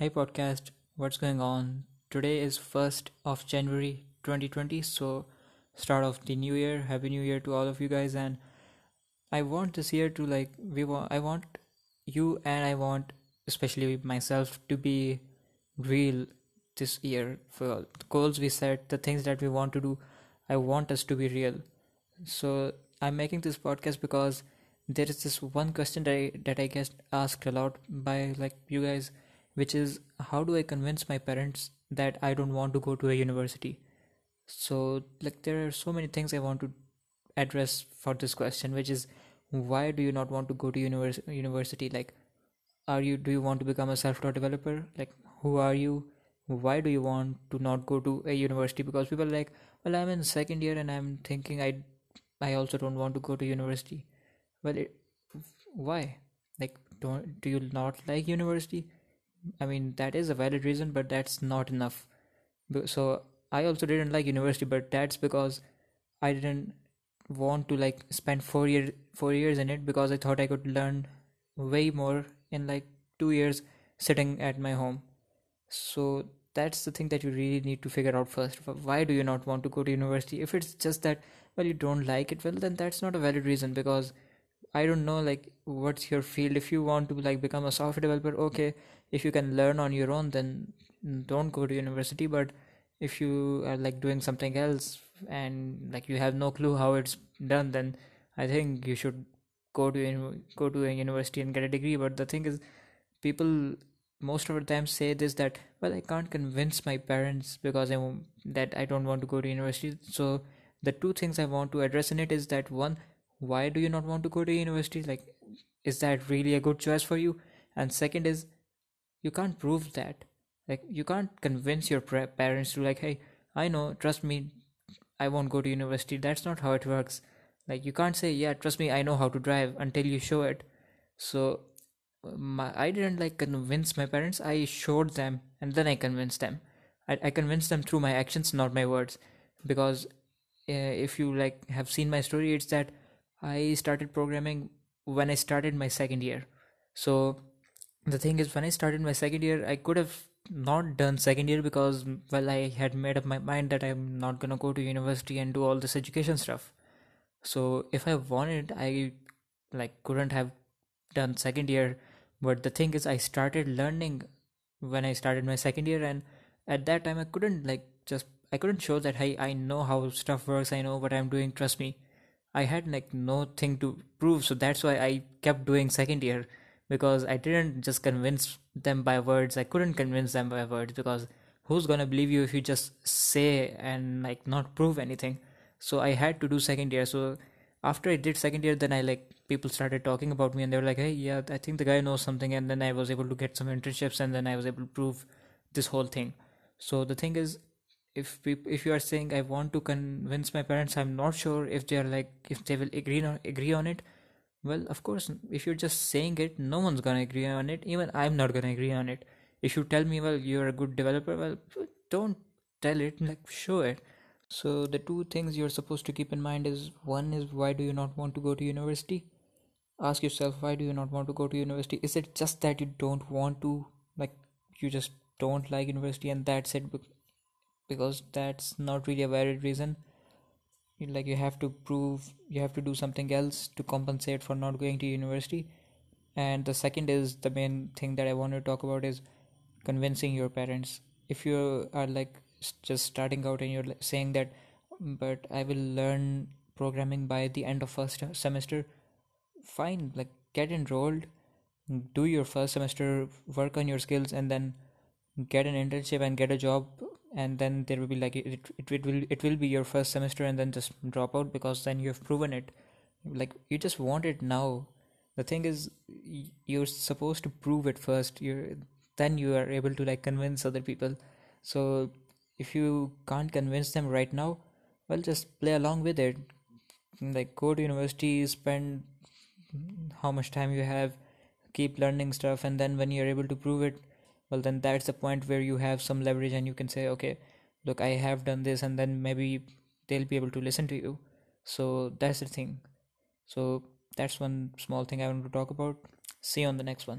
Hi podcast, what's going on? Today is 1st of January 2020, so start of the new year. Happy New Year to all of you guys, and I want this year to I want you and I want especially myself to be real this year. For the goals we set, the things that we want to do, I want us to be real. So I'm making this podcast because there is this one question that I get asked a lot by you guys which is, how do I convince my parents that I don't want to go to a university? So like, there are so many things I want to address for this question, which is, why do you not want to go to university? Like, do you want to become a self-taught developer? Like, who are you? Why do you want to not go to a university? Because people are like, well, I'm in second year and I'm thinking I also don't want to go to university. Well, why? Like, do you not like university? I mean, that is a valid reason, but that's not enough. So I also didn't like university, but that's because I didn't want to like spend 4 years in it, because I thought I could learn way more in like 2 years sitting at my home. So that's the thing that you really need to figure out first. Why do you not want to go to university? If it's just that, well, you don't like it, well, then that's not a valid reason, because I don't know, like, what's your field. If you want to like become a software developer, okay, if you can learn on your own, then don't go to university. But if you are like doing something else and like you have no clue how it's done, then I think you should go to a university and get a degree. But the thing is, people most of the time say this, that, well, I can't convince my parents because that I don't want to go to university. So the two things I want to address in it is that, one, why do you not want to go to university? Like, is that really a good choice for you? And second is, you can't prove that. Like, you can't convince your parents to, like, hey, I know, trust me, I won't go to university. That's not how it works. Like, you can't say, yeah, trust me, I know how to drive, until you show it. So I didn't like convince my parents. I showed them, and then I convinced them. I convinced them through my actions, not my words. Because eh, if you like have seen my story, it's that I started programming when I started my second year. So the thing is, when I started my second year, I could have not done second year because, well, I had made up my mind that I'm not gonna go to university and do all this education stuff. So if I wanted, I couldn't have done second year. But the thing is, I started learning when I started my second year, and at that time I couldn't show that, hey, I know how stuff works, I know what I'm doing, trust me. I had like nothing to prove, so that's why I kept doing second year, because I didn't just convince them by words. I couldn't convince them by words, because who's gonna believe you if you just say and like not prove anything? So I had to do second year. So after I did second year, then I like people started talking about me, and they were like, hey, yeah, I think the guy knows something. And then I was able to get some internships, and then I was able to prove this whole thing. So the thing is, if you are saying I want to convince my parents, I'm not sure if they are like, if they will agree on it. Well, of course, if you're just saying it, no one's gonna agree on it. Even I'm not gonna agree on it. If you tell me, well, you're a good developer, well, don't tell it, like, show it. So the two things you're supposed to keep in mind is, one is, why do you not want to go to university? Ask yourself, why do you not want to go to university? Is it just that you don't want to, like, you just don't like university and that's it? because that's not really a valid reason. Like, you have to prove, you have to do something else to compensate for not going to university. And the second is, the main thing that I want to talk about is convincing your parents. If you are like just starting out and you're saying that, but I will learn programming by the end of first semester, fine, like get enrolled, do your first semester, work on your skills, and then get an internship and get a job and then there will be like it will be your first semester, and then just drop out, because then you have proven it, like you just want it now. The thing is, you're supposed to prove it first, then you are able to like convince other people. So if you can't convince them right now, well, just play along with it, like go to university, spend how much time you have, keep learning stuff, and then when you're able to prove it, well, then that's the point where you have some leverage and you can say, okay, look, I have done this, and then maybe they'll be able to listen to you. So that's the thing. So that's one small thing I want to talk about. See you on the next one.